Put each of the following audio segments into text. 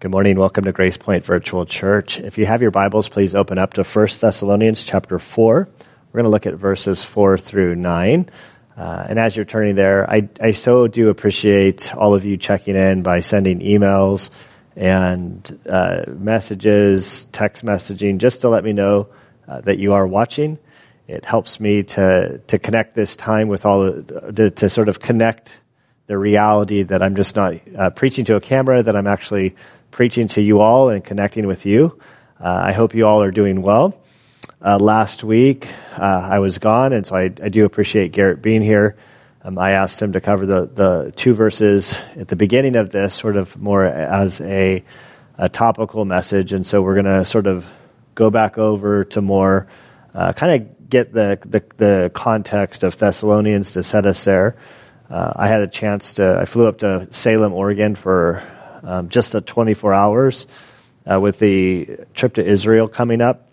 Good morning. Welcome to Grace Point Virtual Church. If you have your Bibles, please open up to 1 Thessalonians chapter 4. We're going to look at verses 4 through 9. Uh, and as you're turning there, I, I so do appreciate all of you checking in by sending emails and uh, messages, text messaging, just to let me know uh, that you are watching. It helps me to to connect this time with all to, to sort of connect the reality that I'm just not uh, preaching to a camera, that I'm actually preaching to you all and connecting with you. Uh, I hope you all are doing well. Uh, last week, uh, I was gone, and so I, I, do appreciate Garrett being here. Um, I asked him to cover the, the two verses at the beginning of this, sort of more as a, a topical message, and so we're going to sort of go back over to more uh, kind of get the, the, the context of Thessalonians to set us there. Uh, I had a chance to. I flew up to Salem, Oregon for um, just a 24 hours uh, with the trip to Israel coming up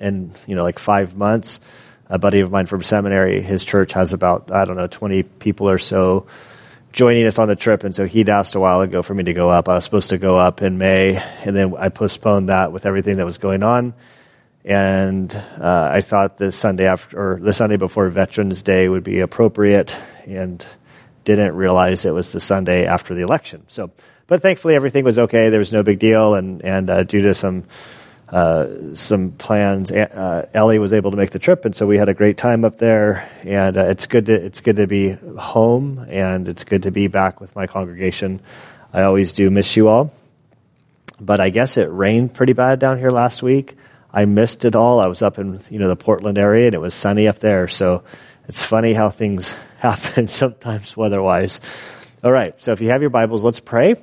in, you know, like five months. A buddy of mine from seminary, his church has about, I don't know, 20 people or so joining us on the trip. And so he'd asked a while ago for me to go up. I was supposed to go up in May, and then I postponed that with everything that was going on. And uh, I thought the Sunday after, or the Sunday before Veterans Day would be appropriate. And didn't realize it was the Sunday after the election. So, but thankfully everything was okay. There was no big deal, and and uh, due to some uh, some plans, uh, Ellie was able to make the trip, and so we had a great time up there. And uh, it's good to it's good to be home, and it's good to be back with my congregation. I always do miss you all, but I guess it rained pretty bad down here last week. I missed it all. I was up in you know the Portland area, and it was sunny up there, so it's funny how things happen sometimes weather-wise. All right, so if you have your Bibles, let's pray,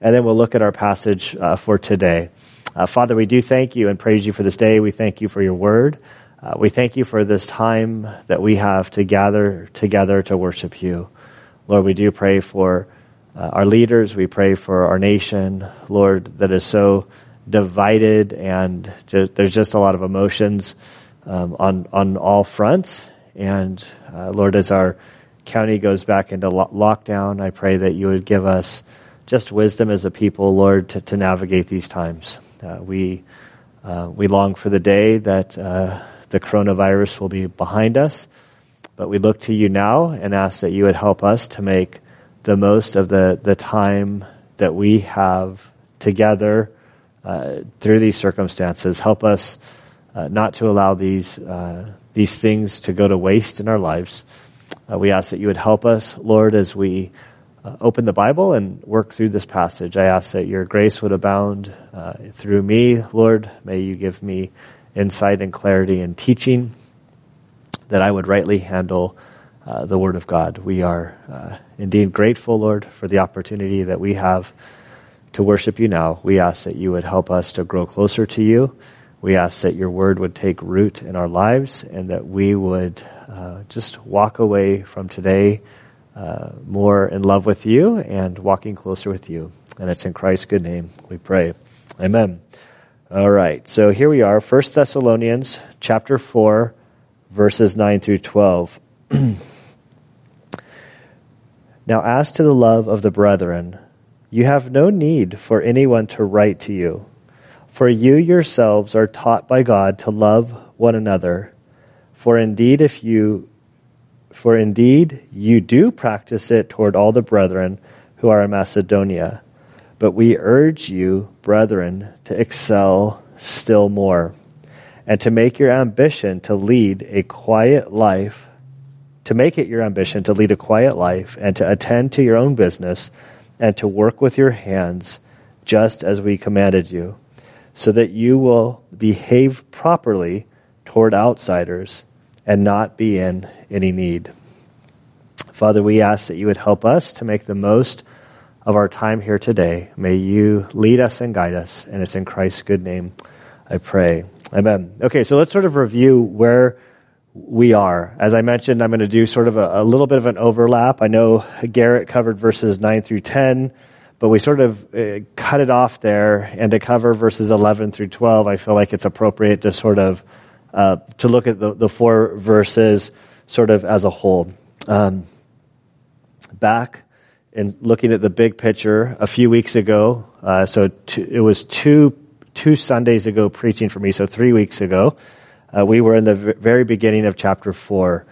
and then we'll look at our passage uh, for today. Uh, Father, we do thank you and praise you for this day. We thank you for your word. Uh, we thank you for this time that we have to gather together to worship you. Lord, we do pray for uh, our leaders. We pray for our nation, Lord, that is so divided and just, there's just a lot of emotions um, on on all fronts. And uh, Lord, as our county goes back into lo- lockdown, I pray that you would give us just wisdom as a people, Lord, to, to navigate these times. Uh, we uh, we long for the day that uh, the coronavirus will be behind us, but we look to you now and ask that you would help us to make the most of the the time that we have together uh, through these circumstances. Help us uh, not to allow these uh, these things to go to waste in our lives. Uh, we ask that you would help us, Lord, as we uh, open the Bible and work through this passage. I ask that your grace would abound uh, through me, Lord. May you give me insight and clarity in teaching that I would rightly handle uh, the Word of God. We are uh, indeed grateful, Lord, for the opportunity that we have to worship you now. We ask that you would help us to grow closer to you we ask that your word would take root in our lives and that we would uh, just walk away from today uh, more in love with you and walking closer with you. And it's in Christ's good name we pray. Amen. All right. So here we are, 1 Thessalonians chapter 4, verses 9 through 12. now, as to the love of the brethren, you have no need for anyone to write to you for you yourselves are taught by God to love one another. For indeed, if you, for indeed you do practice it toward all the brethren who are in Macedonia. But we urge you, brethren, to excel still more, and to make your ambition to lead a quiet life, to make it your ambition to lead a quiet life, and to attend to your own business, and to work with your hands, just as we commanded you so that you will behave properly toward outsiders and not be in any need. Father, we ask that you would help us to make the most of our time here today. May you lead us and guide us, and it's in Christ's good name I pray. Amen. Okay, so let's sort of review where we are. As I mentioned, I'm going to do sort of a, a little bit of an overlap. I know Garrett covered verses 9 through 10 but we sort of uh, cut it off there and to cover verses 11 through 12 i feel like it's appropriate to sort of uh, to look at the, the four verses sort of as a whole um, back in looking at the big picture a few weeks ago. Uh, so two, it was two two Sundays ago preaching for me. So three weeks ago, uh, we were in the very beginning of chapter four,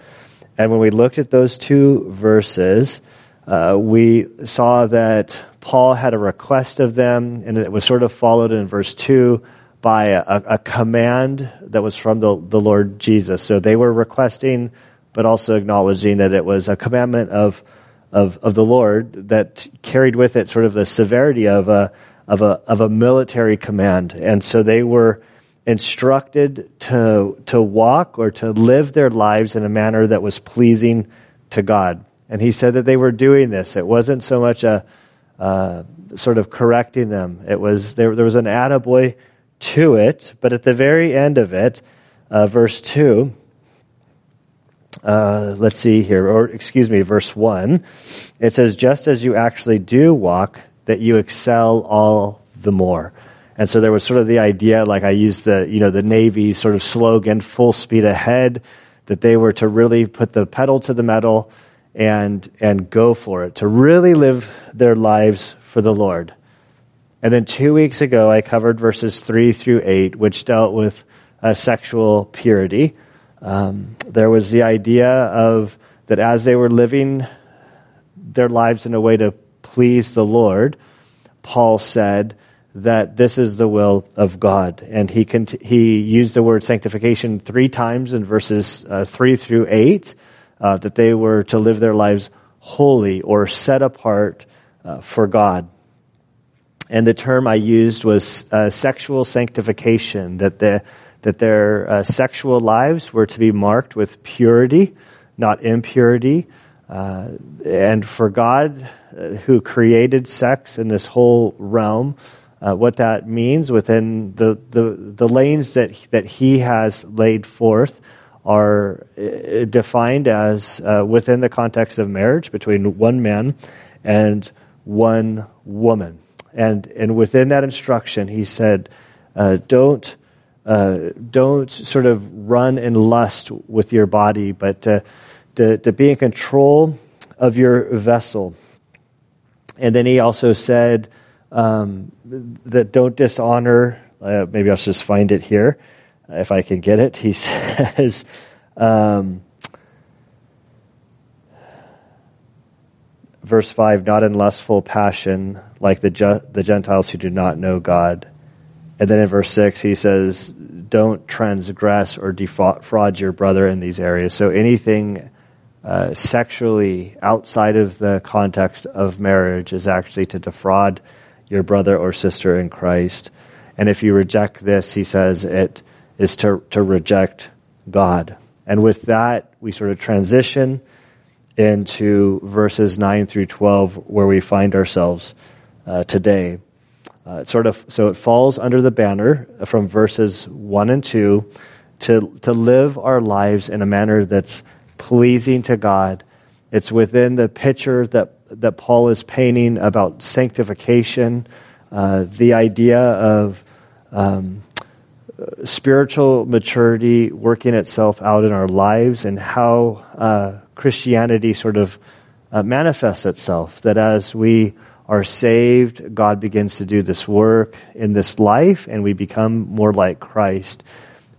and when we looked at those two verses, uh, we saw that Paul had a request of them, and it was sort of followed in verse two by a, a command that was from the, the Lord Jesus. So they were requesting, but also acknowledging that it was a commandment of of, of the Lord that carried with it sort of the severity of a, of a, of a military command. And so they were instructed to, to walk or to live their lives in a manner that was pleasing to God. And he said that they were doing this. It wasn't so much a uh, sort of correcting them. It was there, there was an attaboy to it, but at the very end of it, uh, verse 2, uh, let's see here, or excuse me, verse 1, it says, just as you actually do walk, that you excel all the more. And so there was sort of the idea, like I used the, you know, the Navy sort of slogan, full speed ahead, that they were to really put the pedal to the metal and, and go for it, to really live their lives for the Lord. And then two weeks ago, I covered verses three through eight, which dealt with uh, sexual purity. Um, there was the idea of that as they were living their lives in a way to please the Lord, Paul said that this is the will of God. And he, cont- he used the word sanctification three times in verses uh, three through eight, uh, that they were to live their lives holy or set apart uh, for God. And the term I used was uh, sexual sanctification, that the that their uh, sexual lives were to be marked with purity, not impurity. Uh, and for God, uh, who created sex in this whole realm, uh, what that means within the, the, the lanes that, that He has laid forth are uh, defined as uh, within the context of marriage between one man and one woman. And, and within that instruction, He said, don't uh, don't sort of run in lust with your body, but to, to, to be in control of your vessel. And then he also said um, that don't dishonor. Uh, maybe I'll just find it here if I can get it. He says, um, verse 5 not in lustful passion like the, the Gentiles who do not know God. And then in verse 6, he says, don't transgress or defraud your brother in these areas. So anything uh, sexually outside of the context of marriage is actually to defraud your brother or sister in Christ. And if you reject this, he says it is to, to reject God. And with that, we sort of transition into verses 9 through 12, where we find ourselves uh, today. Uh, it sort of so it falls under the banner from verses one and two to to live our lives in a manner that's pleasing to God. It's within the picture that that Paul is painting about sanctification, uh, the idea of um, spiritual maturity working itself out in our lives, and how uh, Christianity sort of uh, manifests itself. That as we are saved, God begins to do this work in this life, and we become more like Christ.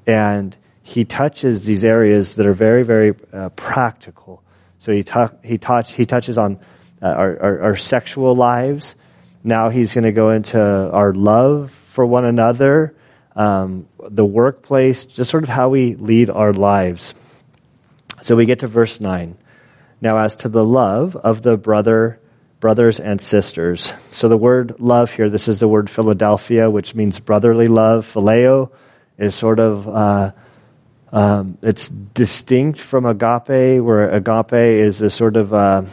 And he touches these areas that are very, very uh, practical. So he, he, touch- he touches on uh, our, our, our, sexual lives. Now he's going to go into our love for one another, um, the workplace, just sort of how we lead our lives. So we get to verse 9. Now, as to the love of the brother brothers and sisters. So the word love here, this is the word Philadelphia, which means brotherly love. Phileo is sort of, uh, um, it's distinct from agape, where agape is a sort of, uh,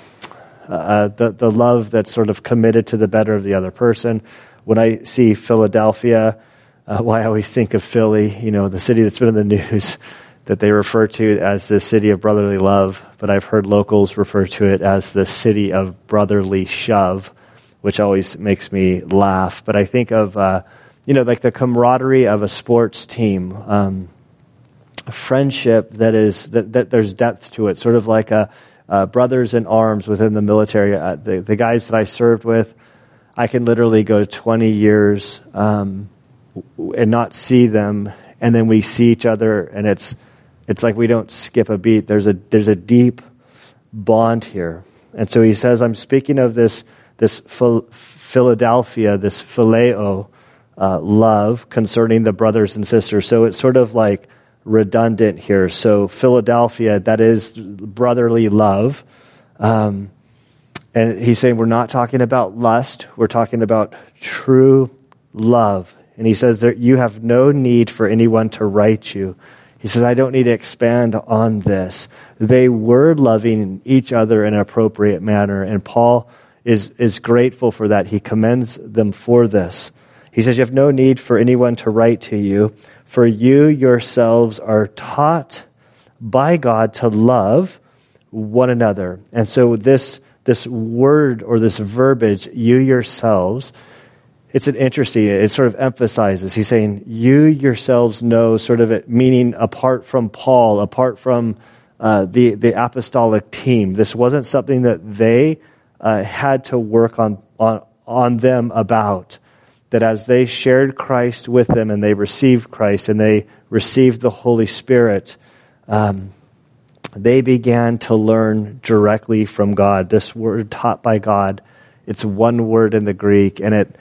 uh, the, the love that's sort of committed to the better of the other person. When I see Philadelphia, uh, why I always think of Philly, you know, the city that's been in the news that they refer to as the city of brotherly love, but I've heard locals refer to it as the city of brotherly shove, which always makes me laugh. But I think of, uh, you know, like the camaraderie of a sports team, um, friendship that is, that, that there's depth to it, sort of like a, uh, brothers in arms within the military. Uh, the, the guys that I served with, I can literally go 20 years um, and not see them, and then we see each other, and it's it's like we don't skip a beat. There's a there's a deep bond here, and so he says, "I'm speaking of this this Philadelphia, this phileo uh, love concerning the brothers and sisters." So it's sort of like redundant here. So Philadelphia, that is brotherly love. Um, and he's saying we're not talking about lust, we're talking about true love. And he says that you have no need for anyone to write you. He says, I don't need to expand on this. They were loving each other in an appropriate manner, and Paul is, is grateful for that. He commends them for this. He says, You have no need for anyone to write to you, for you yourselves are taught by God to love one another. And so this, this word or this verbiage, you yourselves, it's an interesting, it sort of emphasizes. He's saying, you yourselves know, sort of it, meaning apart from Paul, apart from uh, the, the apostolic team. This wasn't something that they uh, had to work on, on, on them about that as they shared Christ with them and they received Christ and they received the Holy Spirit, um, they began to learn directly from God. This word taught by God, it's one word in the Greek, and it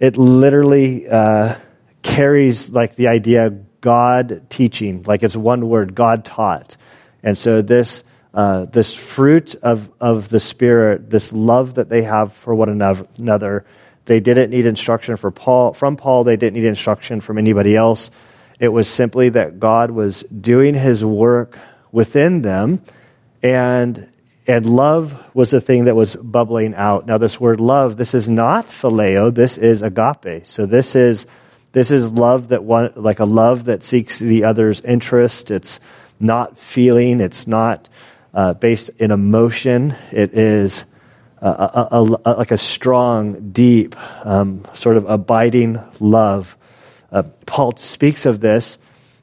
it literally uh, carries like the idea of God teaching, like it's one word, God taught. And so this uh, this fruit of of the Spirit, this love that they have for one another they didn't need instruction for Paul, from Paul. They didn't need instruction from anybody else. It was simply that God was doing his work within them and and love was the thing that was bubbling out. Now this word love, this is not phileo, this is agape. So this is this is love that one like a love that seeks the other's interest. It's not feeling, it's not uh, based in emotion. It is a, a, a, like a strong, deep, um, sort of abiding love. Uh, Paul speaks of this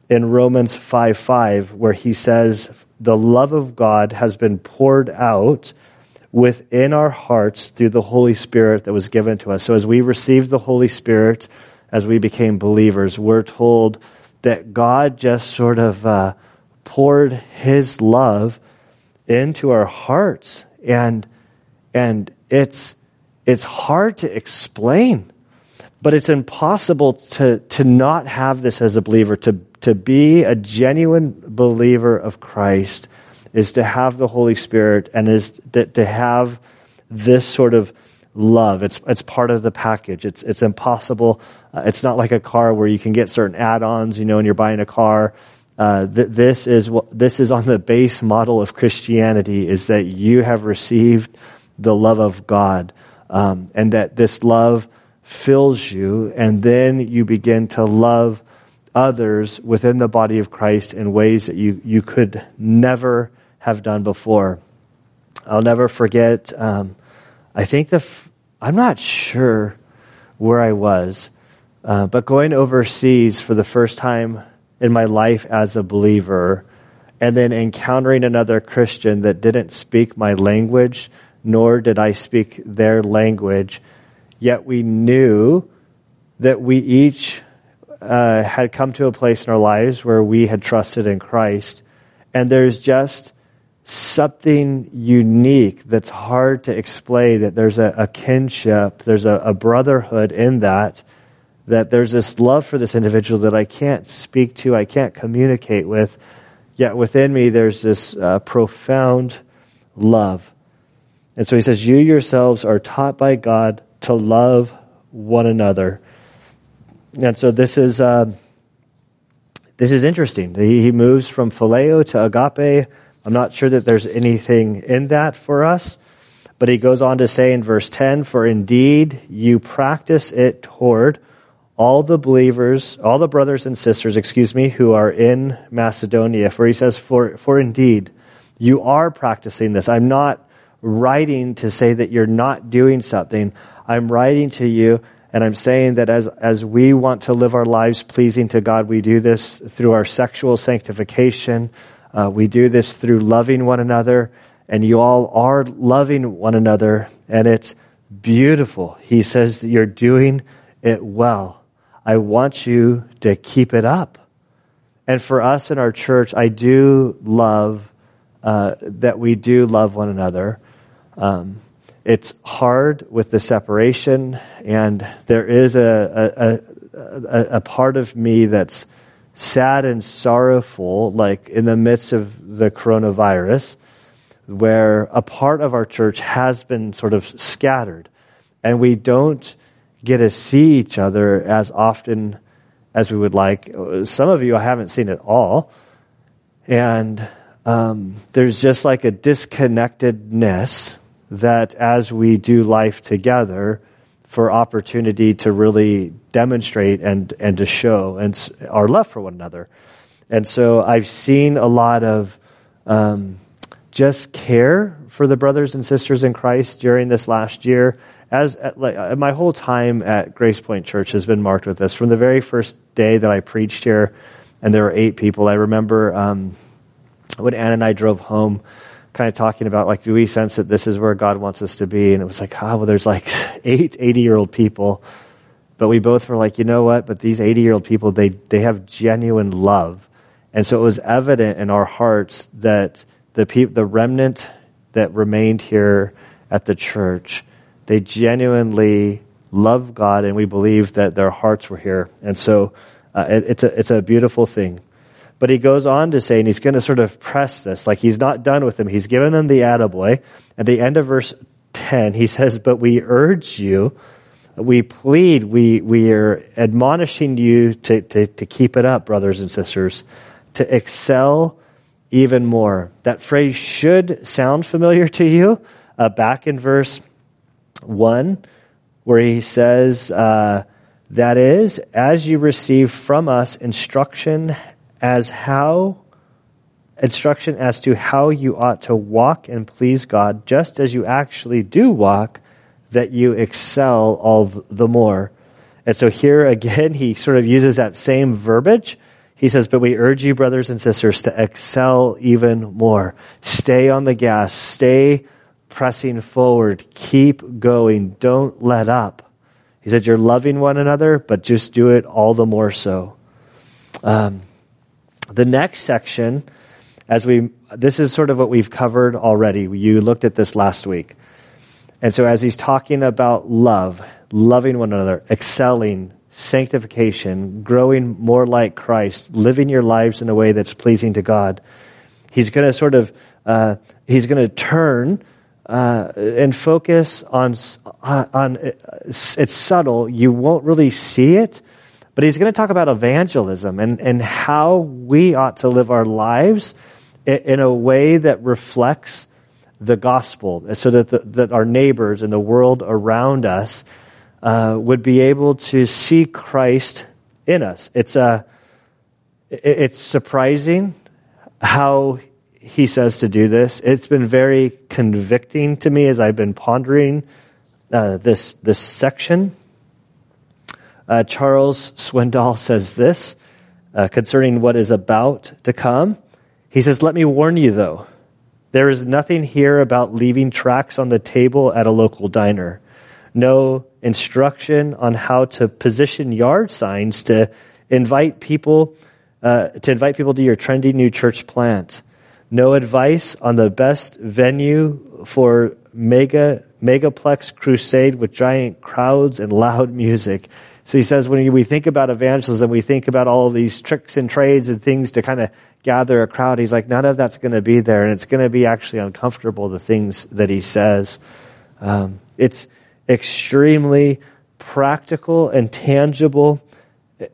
in Romans 5 5, where he says, The love of God has been poured out within our hearts through the Holy Spirit that was given to us. So as we received the Holy Spirit, as we became believers, we're told that God just sort of uh, poured his love into our hearts. And and it's, it's hard to explain, but it's impossible to, to not have this as a believer, to, to be a genuine believer of Christ is to have the Holy Spirit and is to, have this sort of love. It's, it's part of the package. It's, it's impossible. Uh, it's not like a car where you can get certain add-ons, you know, when you're buying a car. Uh, th- this is what, this is on the base model of Christianity is that you have received the love of God, um, and that this love fills you, and then you begin to love others within the body of Christ in ways that you, you could never have done before. I'll never forget, um, I think the, f- I'm not sure where I was, uh, but going overseas for the first time in my life as a believer, and then encountering another Christian that didn't speak my language, nor did I speak their language. Yet we knew that we each uh, had come to a place in our lives where we had trusted in Christ. And there's just something unique that's hard to explain, that there's a, a kinship, there's a, a, brotherhood in that, that there's this love for this individual that I can't speak to, I can't communicate with. Yet within me, there's this uh, profound love. And so he says, You yourselves are taught by God to love one another. And so this is, uh, this is interesting. He, he moves from phileo to agape. I'm not sure that there's anything in that for us. But he goes on to say in verse 10 For indeed you practice it toward all the believers, all the brothers and sisters, excuse me, who are in Macedonia. For he says, For, for indeed you are practicing this. I'm not writing to say that you're not doing something. I'm writing to you and I'm saying that as, as we want to live our lives pleasing to God, we do this through our sexual sanctification. Uh, we do this through loving one another and you all are loving one another, and it's beautiful. He says that you're doing it well. I want you to keep it up. And for us in our church, I do love uh, that we do love one another. Um, it's hard with the separation, and there is a, a, a, a part of me that's sad and sorrowful, like in the midst of the coronavirus, where a part of our church has been sort of scattered, and we don't get to see each other as often as we would like. Some of you I haven't seen at all, and um, there's just like a disconnectedness that as we do life together, for opportunity to really demonstrate and, and to show and our love for one another. And so I've seen a lot of um, just care for the brothers and sisters in Christ during this last year. As like, uh, my whole time at Grace Point Church has been marked with this. From the very first day that I preached here, and there were eight people. I remember um, when Ann and I drove home kind of talking about like, do we sense that this is where God wants us to be? And it was like, oh, well, there's like eight 80 year old people. But we both were like, you know what? But these 80 year old people, they, they have genuine love. And so it was evident in our hearts that the peop- the remnant that remained here at the church, they genuinely love God and we believe that their hearts were here. And so uh, it, it's a, it's a beautiful thing. But he goes on to say, and he's going to sort of press this, like he's not done with them. He's given them the attaboy. At the end of verse 10, he says, But we urge you, we plead, we, we are admonishing you to, to, to keep it up, brothers and sisters, to excel even more. That phrase should sound familiar to you. Uh, back in verse 1, where he says, uh, That is, as you receive from us instruction as how instruction as to how you ought to walk and please God, just as you actually do walk, that you excel all the more. And so here again, he sort of uses that same verbiage. He says, But we urge you, brothers and sisters, to excel even more. Stay on the gas. Stay pressing forward. Keep going. Don't let up. He said, You're loving one another, but just do it all the more so. Um, the next section, as we, this is sort of what we've covered already. You looked at this last week. And so as he's talking about love, loving one another, excelling, sanctification, growing more like Christ, living your lives in a way that's pleasing to God, he's going to sort of, uh, he's going to turn uh, and focus on, on, it's subtle. You won't really see it, but he's going to talk about evangelism and, and how we ought to live our lives in, in a way that reflects the gospel so that, the, that our neighbors and the world around us uh, would be able to see Christ in us. It's, a, it's surprising how he says to do this. It's been very convicting to me as I've been pondering uh, this, this section. Uh, Charles Swindoll says this uh, concerning what is about to come. He says, Let me warn you, though. There is nothing here about leaving tracts on the table at a local diner. No instruction on how to position yard signs to invite people uh, to invite people to your trendy new church plant. No advice on the best venue for mega megaplex crusade with giant crowds and loud music. So he says when we think about evangelism, we think about all these tricks and trades and things to kind of gather a crowd. He's like, none of that's going to be there, and it's going to be actually uncomfortable, the things that he says. Um, it's extremely practical and tangible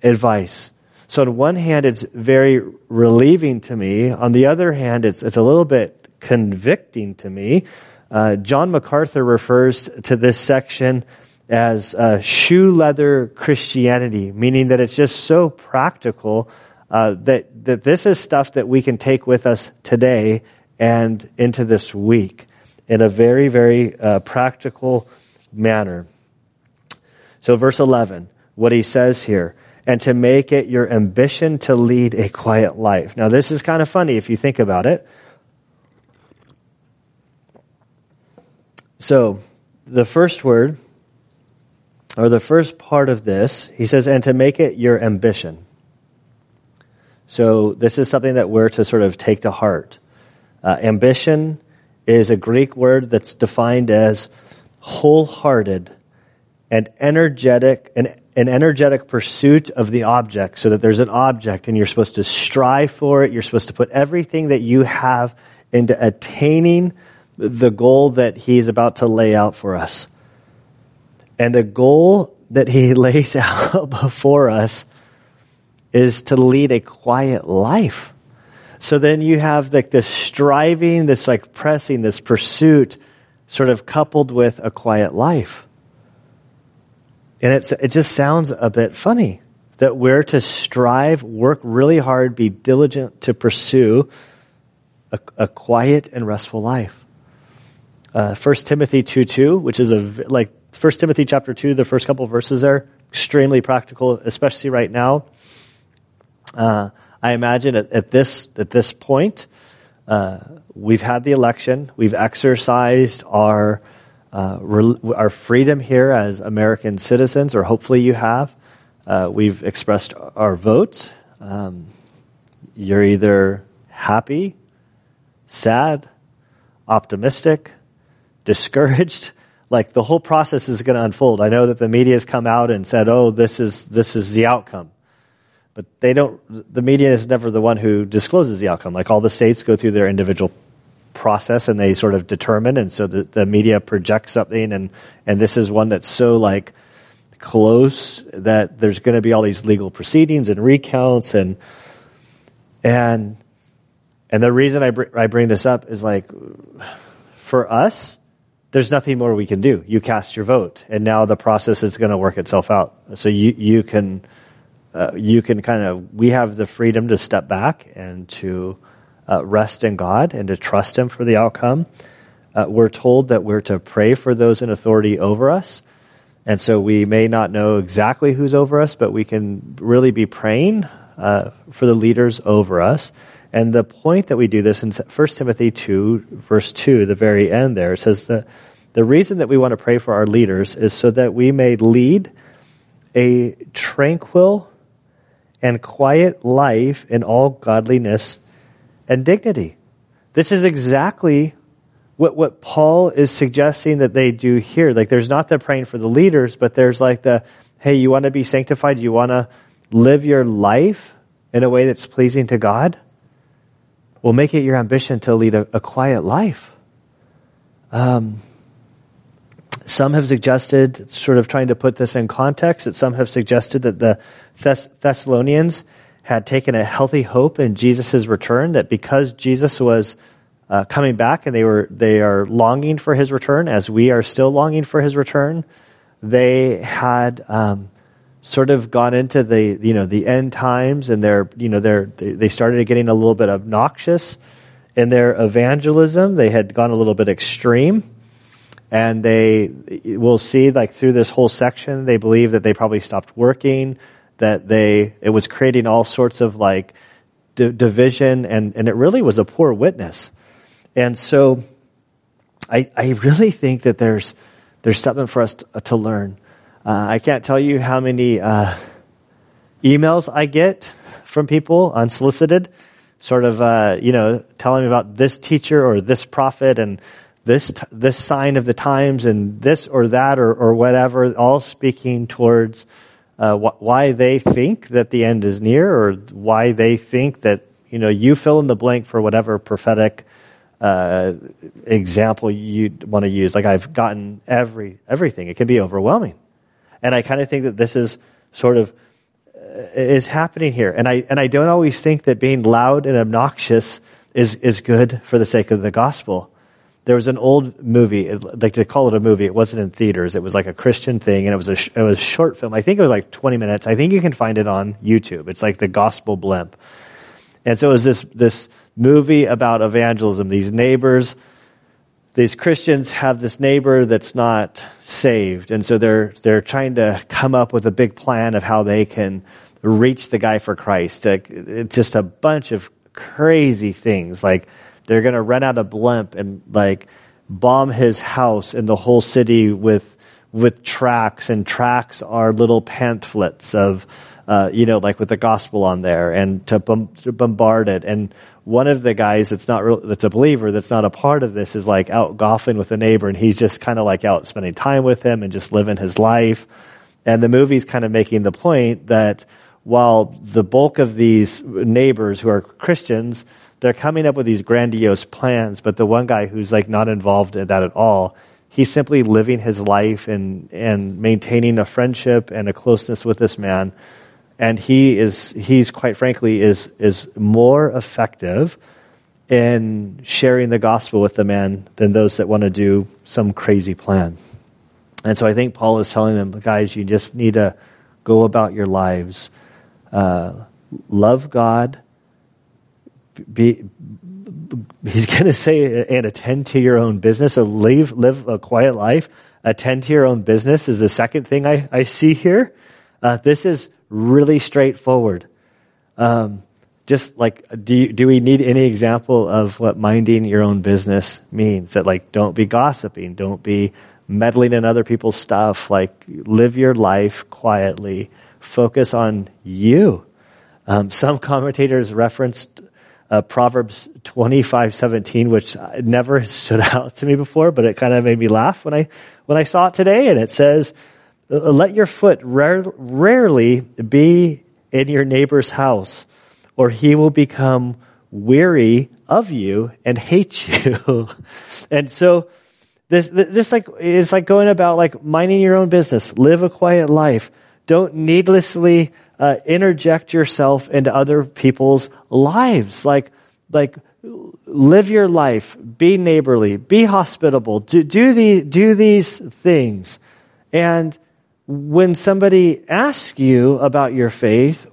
advice. So on one hand, it's very relieving to me. On the other hand, it's, it's a little bit convicting to me. Uh, John MacArthur refers to this section as uh, shoe leather Christianity, meaning that it's just so practical uh, that that this is stuff that we can take with us today and into this week in a very very uh, practical manner. So, verse eleven, what he says here. And to make it your ambition to lead a quiet life. Now, this is kind of funny if you think about it. So, the first word, or the first part of this, he says, and to make it your ambition. So, this is something that we're to sort of take to heart. Uh, ambition is a Greek word that's defined as wholehearted and energetic, an, an energetic pursuit of the object so that there's an object and you're supposed to strive for it. You're supposed to put everything that you have into attaining the goal that he's about to lay out for us. And the goal that he lays out before us is to lead a quiet life. So then you have like this striving, this like pressing, this pursuit sort of coupled with a quiet life. And it's, it just sounds a bit funny that we're to strive, work really hard, be diligent to pursue a, a quiet and restful life. Uh, 1 Timothy 2 2, which is a, like 1 Timothy chapter 2, the first couple verses there, extremely practical, especially right now. Uh, I imagine at, at, this at this point, uh, we've had the election, we've exercised our uh, our freedom here as American citizens, or hopefully you have. Uh, we've expressed our vote. Um, you're either happy, sad, optimistic, discouraged. Like the whole process is going to unfold. I know that the media has come out and said, "Oh, this is this is the outcome." but they don't the media is never the one who discloses the outcome like all the states go through their individual process and they sort of determine and so the, the media projects something and and this is one that's so like close that there's going to be all these legal proceedings and recounts and and and the reason I, br- I bring this up is like for us there's nothing more we can do you cast your vote and now the process is going to work itself out so you you can uh, you can kind of, we have the freedom to step back and to uh, rest in God and to trust Him for the outcome. Uh, we're told that we're to pray for those in authority over us. And so we may not know exactly who's over us, but we can really be praying uh, for the leaders over us. And the point that we do this in 1 Timothy 2, verse 2, the very end there, it says that the reason that we want to pray for our leaders is so that we may lead a tranquil and quiet life in all godliness and dignity. This is exactly what, what Paul is suggesting that they do here. Like, there's not the praying for the leaders, but there's like the, hey, you want to be sanctified? You want to live your life in a way that's pleasing to God? Well, make it your ambition to lead a, a quiet life. Um, some have suggested, sort of trying to put this in context, that some have suggested that the Thess- Thessalonians had taken a healthy hope in Jesus' return, that because Jesus was uh, coming back and they were they are longing for his return, as we are still longing for his return, they had um, sort of gone into the you know the end times, and they're you know they're they started getting a little bit obnoxious in their evangelism. They had gone a little bit extreme and they will see like through this whole section they believe that they probably stopped working that they it was creating all sorts of like d- division and and it really was a poor witness and so i i really think that there's there's something for us to, to learn uh, i can't tell you how many uh, emails i get from people unsolicited sort of uh, you know telling me about this teacher or this prophet and this, this sign of the times and this or that or, or whatever, all speaking towards uh, wh- why they think that the end is near or why they think that, you know, you fill in the blank for whatever prophetic uh, example you want to use. Like I've gotten every, everything. It can be overwhelming. And I kind of think that this is sort of uh, is happening here. And I, and I don't always think that being loud and obnoxious is, is good for the sake of the gospel there was an old movie, like to call it a movie. It wasn't in theaters. It was like a Christian thing, and it was a it was a short film. I think it was like 20 minutes. I think you can find it on YouTube. It's like the Gospel Blimp, and so it was this this movie about evangelism. These neighbors, these Christians have this neighbor that's not saved, and so they're they're trying to come up with a big plan of how they can reach the guy for Christ. It's just a bunch of crazy things like they're going to rent out a blimp and like bomb his house and the whole city with with tracts, and tracts are little pamphlets of, uh, you know, like with the gospel on there, and to, bom- to bombard it. And one of the guys that's not real, that's a believer that's not a part of this is like out golfing with a neighbor, and he's just kind of like out spending time with him and just living his life. And the movie's kind of making the point that while the bulk of these neighbors who are Christians, they're coming up with these grandiose plans, but the one guy who's like not involved in that at all, he's simply living his life and, and maintaining a friendship and a closeness with this man. And he is, he's quite frankly, is, is more effective in sharing the gospel with the man than those that want to do some crazy plan. And so I think Paul is telling them, guys, you just need to go about your lives, uh, love God, be, he's going to say, and attend to your own business. So live, live a quiet life. Attend to your own business is the second thing I, I see here. Uh, this is really straightforward. Um, just like, do, you, do we need any example of what minding your own business means? That like, don't be gossiping, don't be meddling in other people's stuff. Like, live your life quietly. Focus on you. Um, some commentators referenced uh, Proverbs twenty five seventeen, which never stood out to me before, but it kind of made me laugh when I when I saw it today. And it says, "Let your foot rare, rarely be in your neighbor's house, or he will become weary of you and hate you." and so, this, this just like it's like going about like minding your own business, live a quiet life. Don't needlessly uh, interject yourself into other people's lives. Like, like, live your life, be neighborly, be hospitable, do, do, the, do these things. And when somebody asks you about your faith,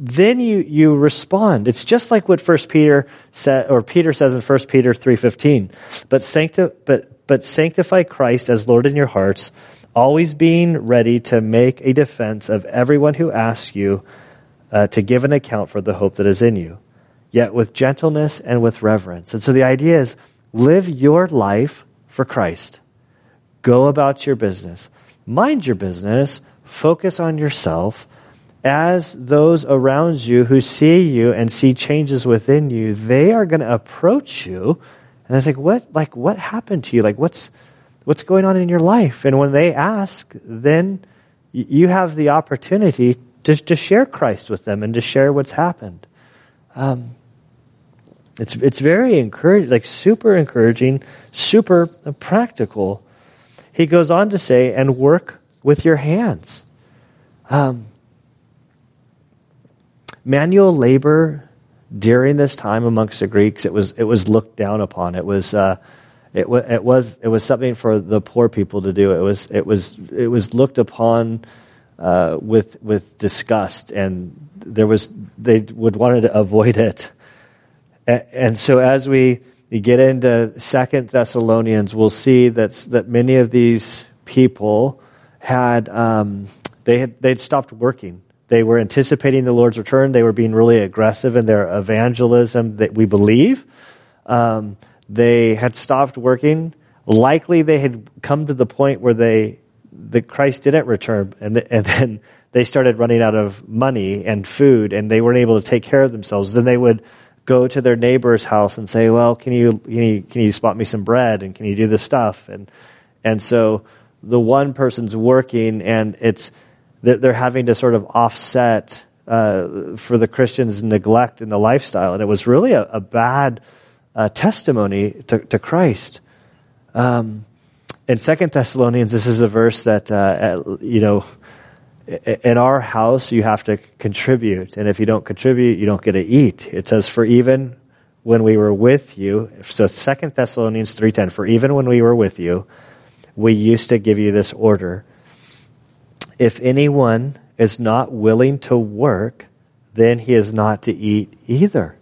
then you, you respond. It's just like what First Peter said, or Peter says in First Peter three fifteen. But sancti- but but sanctify Christ as Lord in your hearts always being ready to make a defense of everyone who asks you uh, to give an account for the hope that is in you, yet with gentleness and with reverence. And so the idea is live your life for Christ. Go about your business. Mind your business. Focus on yourself. As those around you who see you and see changes within you, they are going to approach you. And it's like, what, like, what happened to you? Like, what's, what's going on in your life. And when they ask, then you have the opportunity to, to share Christ with them and to share what's happened. Um, it's, it's very encouraging, like super encouraging, super practical. He goes on to say, and work with your hands. Um, manual labor during this time amongst the Greeks, it was, it was looked down upon. It was, uh, it, w- it was it was something for the poor people to do. It was it was it was looked upon uh, with with disgust, and there was they would wanted to avoid it. And, and so as we get into Second Thessalonians, we'll see that that many of these people had um, they had they'd stopped working. They were anticipating the Lord's return. They were being really aggressive in their evangelism that we believe. Um, they had stopped working. Likely they had come to the point where they, the Christ didn't return and, the, and then they started running out of money and food and they weren't able to take care of themselves. Then they would go to their neighbor's house and say, well, can you, can you, can you spot me some bread and can you do this stuff? And, and so the one person's working and it's, they're having to sort of offset, uh, for the Christians' neglect in the lifestyle. And it was really a, a bad, uh, testimony to, to Christ. Um, in Second Thessalonians, this is a verse that uh, you know. In our house, you have to contribute, and if you don't contribute, you don't get to eat. It says, "For even when we were with you," so Second Thessalonians three ten. For even when we were with you, we used to give you this order: If anyone is not willing to work, then he is not to eat either.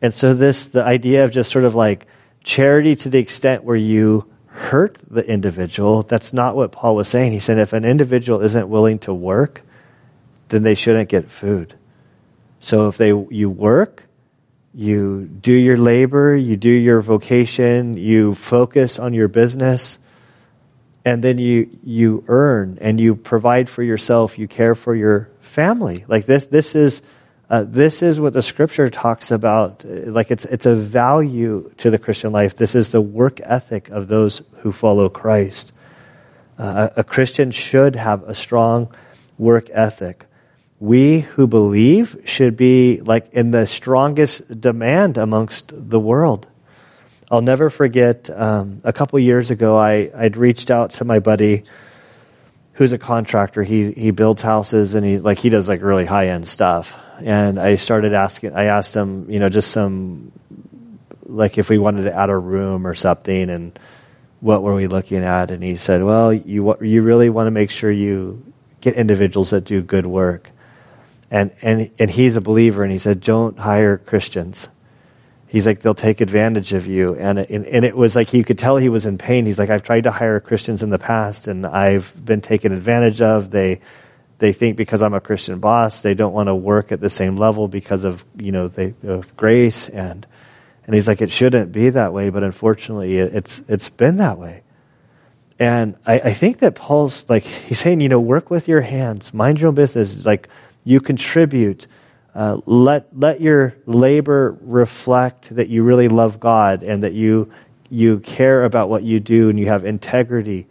And so this, the idea of just sort of like charity to the extent where you hurt the individual, that's not what Paul was saying. He said if an individual isn't willing to work, then they shouldn't get food. So if they, you work, you do your labor, you do your vocation, you focus on your business, and then you you earn and you provide for yourself, you care for your family. Like this this is uh, this is what the scripture talks about. Like it's it's a value to the Christian life. This is the work ethic of those who follow Christ. Uh, a Christian should have a strong work ethic we who believe should be like in the strongest demand amongst the world. I'll never forget um, a couple years ago, I, I'd reached out to my buddy who's a contractor. He, he builds houses and he, like, he does like really high end stuff. And I started asking, I asked him, you know, just some, like if we wanted to add a room or something and what were we looking at? And he said, well, you, you really want to make sure you get individuals that do good work. And and and he's a believer and he said don't hire christians. He's like they'll take advantage of you. And and, and it was like you could tell he was in pain. He's like i've tried to hire christians in the past and i've been taken advantage of. They they think because i'm a christian boss they don't want to work at the same level because of you know they of grace and and he's like it shouldn't be that way but unfortunately it's it's been that way and I, I think that paul's like he's saying you know work with your hands mind your own business like you contribute. Uh, let let your labor reflect that you really love God and that you you care about what you do and you have integrity.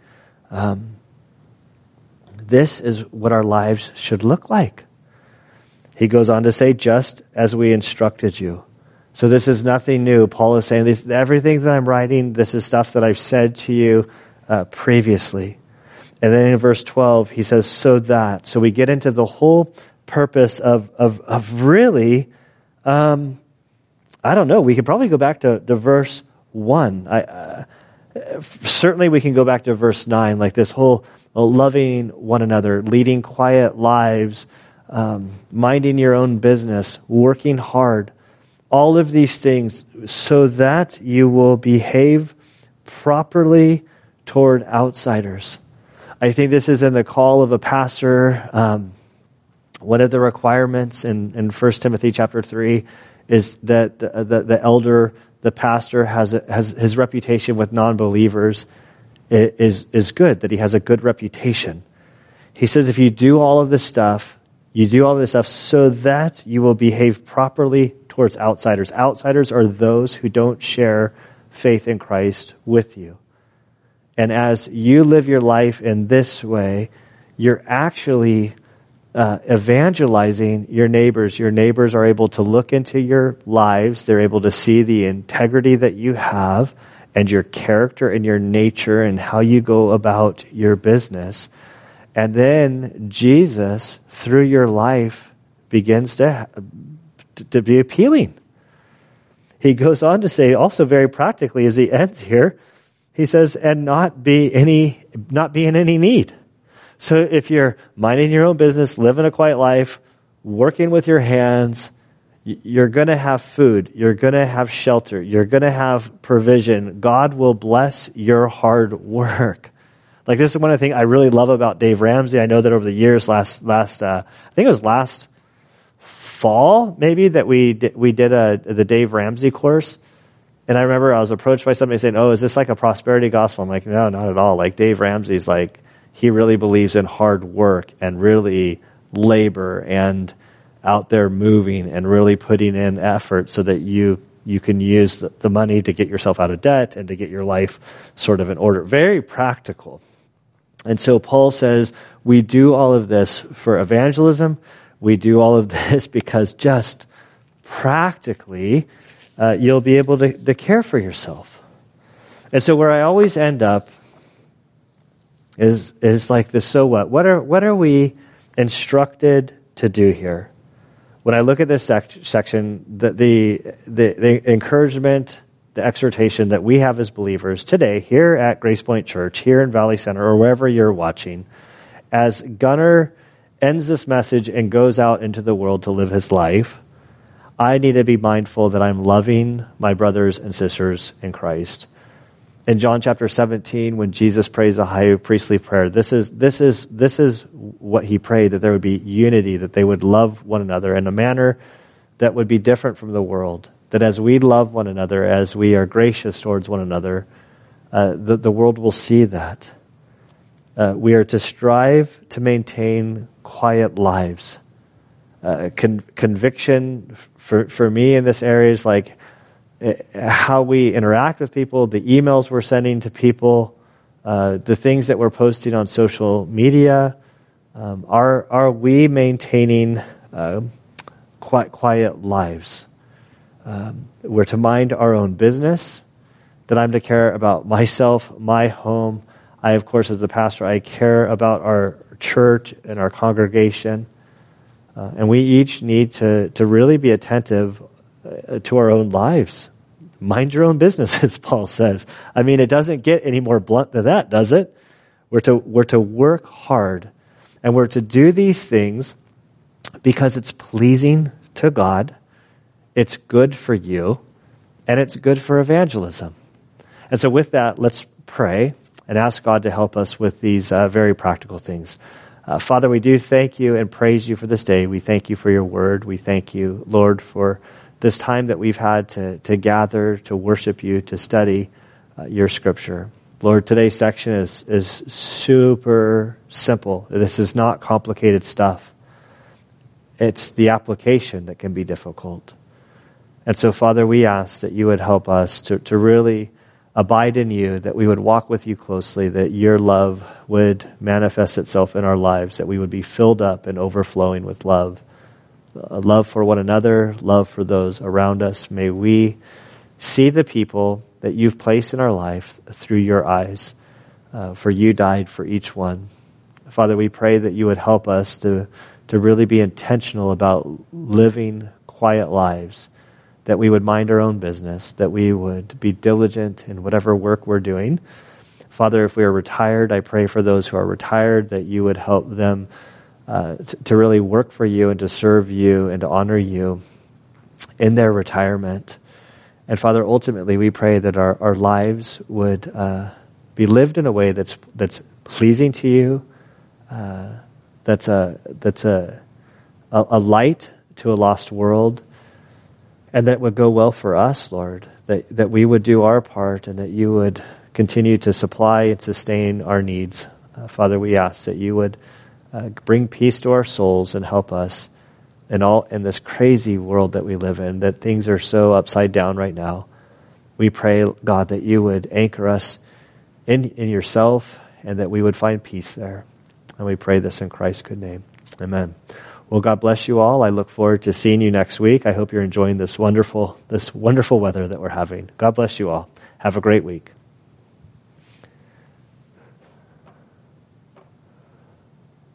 Um, this is what our lives should look like. He goes on to say, just as we instructed you. So this is nothing new. Paul is saying this, everything that I'm writing, this is stuff that I've said to you uh, previously. And then in verse 12, he says, so that. So we get into the whole purpose of, of, of really, um, I don't know, we could probably go back to, to verse 1. I, uh, certainly we can go back to verse 9, like this whole loving one another, leading quiet lives, um, minding your own business, working hard, all of these things so that you will behave properly toward outsiders. I think this is in the call of a pastor. Um, one of the requirements in, in 1 Timothy chapter 3 is that the, the, the elder, the pastor, has, a, has his reputation with non believers is, is good, that he has a good reputation. He says, if you do all of this stuff, you do all this stuff so that you will behave properly towards outsiders. Outsiders are those who don't share faith in Christ with you. And as you live your life in this way, you're actually uh, evangelizing your neighbors. Your neighbors are able to look into your lives. They're able to see the integrity that you have and your character and your nature and how you go about your business. And then Jesus, through your life, begins to, to be appealing. He goes on to say also very practically as he ends here, he says, and not be any, not be in any need. So if you're minding your own business, living a quiet life, working with your hands, you're going to have food. You're going to have shelter. You're going to have provision. God will bless your hard work. Like this is one of the things I really love about Dave Ramsey. I know that over the years, last last uh, I think it was last fall maybe that we did, we did a the Dave Ramsey course. And I remember I was approached by somebody saying, "Oh, is this like a prosperity gospel?" I'm like, "No, not at all. Like Dave Ramsey's like he really believes in hard work and really labor and out there moving and really putting in effort so that you you can use the, the money to get yourself out of debt and to get your life sort of in order. Very practical. And so Paul says, we do all of this for evangelism. We do all of this because just practically, uh, you'll be able to, to care for yourself. And so where I always end up is, is like the so what. What are, what are we instructed to do here? When I look at this sec- section, the, the, the, the encouragement, the exhortation that we have as believers today here at Grace Point Church, here in Valley Center, or wherever you're watching, as Gunnar ends this message and goes out into the world to live his life, I need to be mindful that I'm loving my brothers and sisters in Christ in John chapter 17 when Jesus prays a high priestly prayer. This is, this is, this is what he prayed, that there would be unity, that they would love one another in a manner that would be different from the world. that as we love one another, as we are gracious towards one another, uh, the, the world will see that. Uh, we are to strive to maintain quiet lives. Uh, con- conviction for, for me in this area is like uh, how we interact with people, the emails we're sending to people, uh, the things that we're posting on social media. Um, are, are we maintaining uh, quiet, quiet lives? Um, we're to mind our own business, that I'm to care about myself, my home. I, of course, as the pastor, I care about our church and our congregation. Uh, and we each need to, to really be attentive uh, to our own lives. Mind your own business, as Paul says. I mean, it doesn't get any more blunt than that, does it? We're to, we're to work hard and we're to do these things because it's pleasing to God, it's good for you, and it's good for evangelism. And so, with that, let's pray and ask God to help us with these uh, very practical things. Uh, Father, we do thank you and praise you for this day. We thank you for your word. We thank you, Lord, for this time that we've had to, to gather, to worship you, to study uh, your scripture. Lord, today's section is, is super simple. This is not complicated stuff. It's the application that can be difficult. And so, Father, we ask that you would help us to, to really abide in you, that we would walk with you closely, that your love would manifest itself in our lives, that we would be filled up and overflowing with love. Uh, love for one another, love for those around us. May we see the people that you've placed in our life through your eyes, uh, for you died for each one. Father, we pray that you would help us to, to really be intentional about living quiet lives that we would mind our own business, that we would be diligent in whatever work we're doing. Father, if we are retired, I pray for those who are retired that you would help them uh, t- to really work for you and to serve you and to honor you in their retirement. And Father, ultimately, we pray that our, our lives would uh, be lived in a way that's, that's pleasing to you, uh, that's, a, that's a, a, a light to a lost world, and that would go well for us, Lord, that, that we would do our part and that you would continue to supply and sustain our needs. Uh, Father, we ask that you would uh, bring peace to our souls and help us in all in this crazy world that we live in, that things are so upside down right now. We pray, God, that you would anchor us in, in yourself and that we would find peace there. And we pray this in Christ's good name. Amen. Well, God bless you all. I look forward to seeing you next week. I hope you're enjoying this wonderful, this wonderful weather that we're having. God bless you all. Have a great week.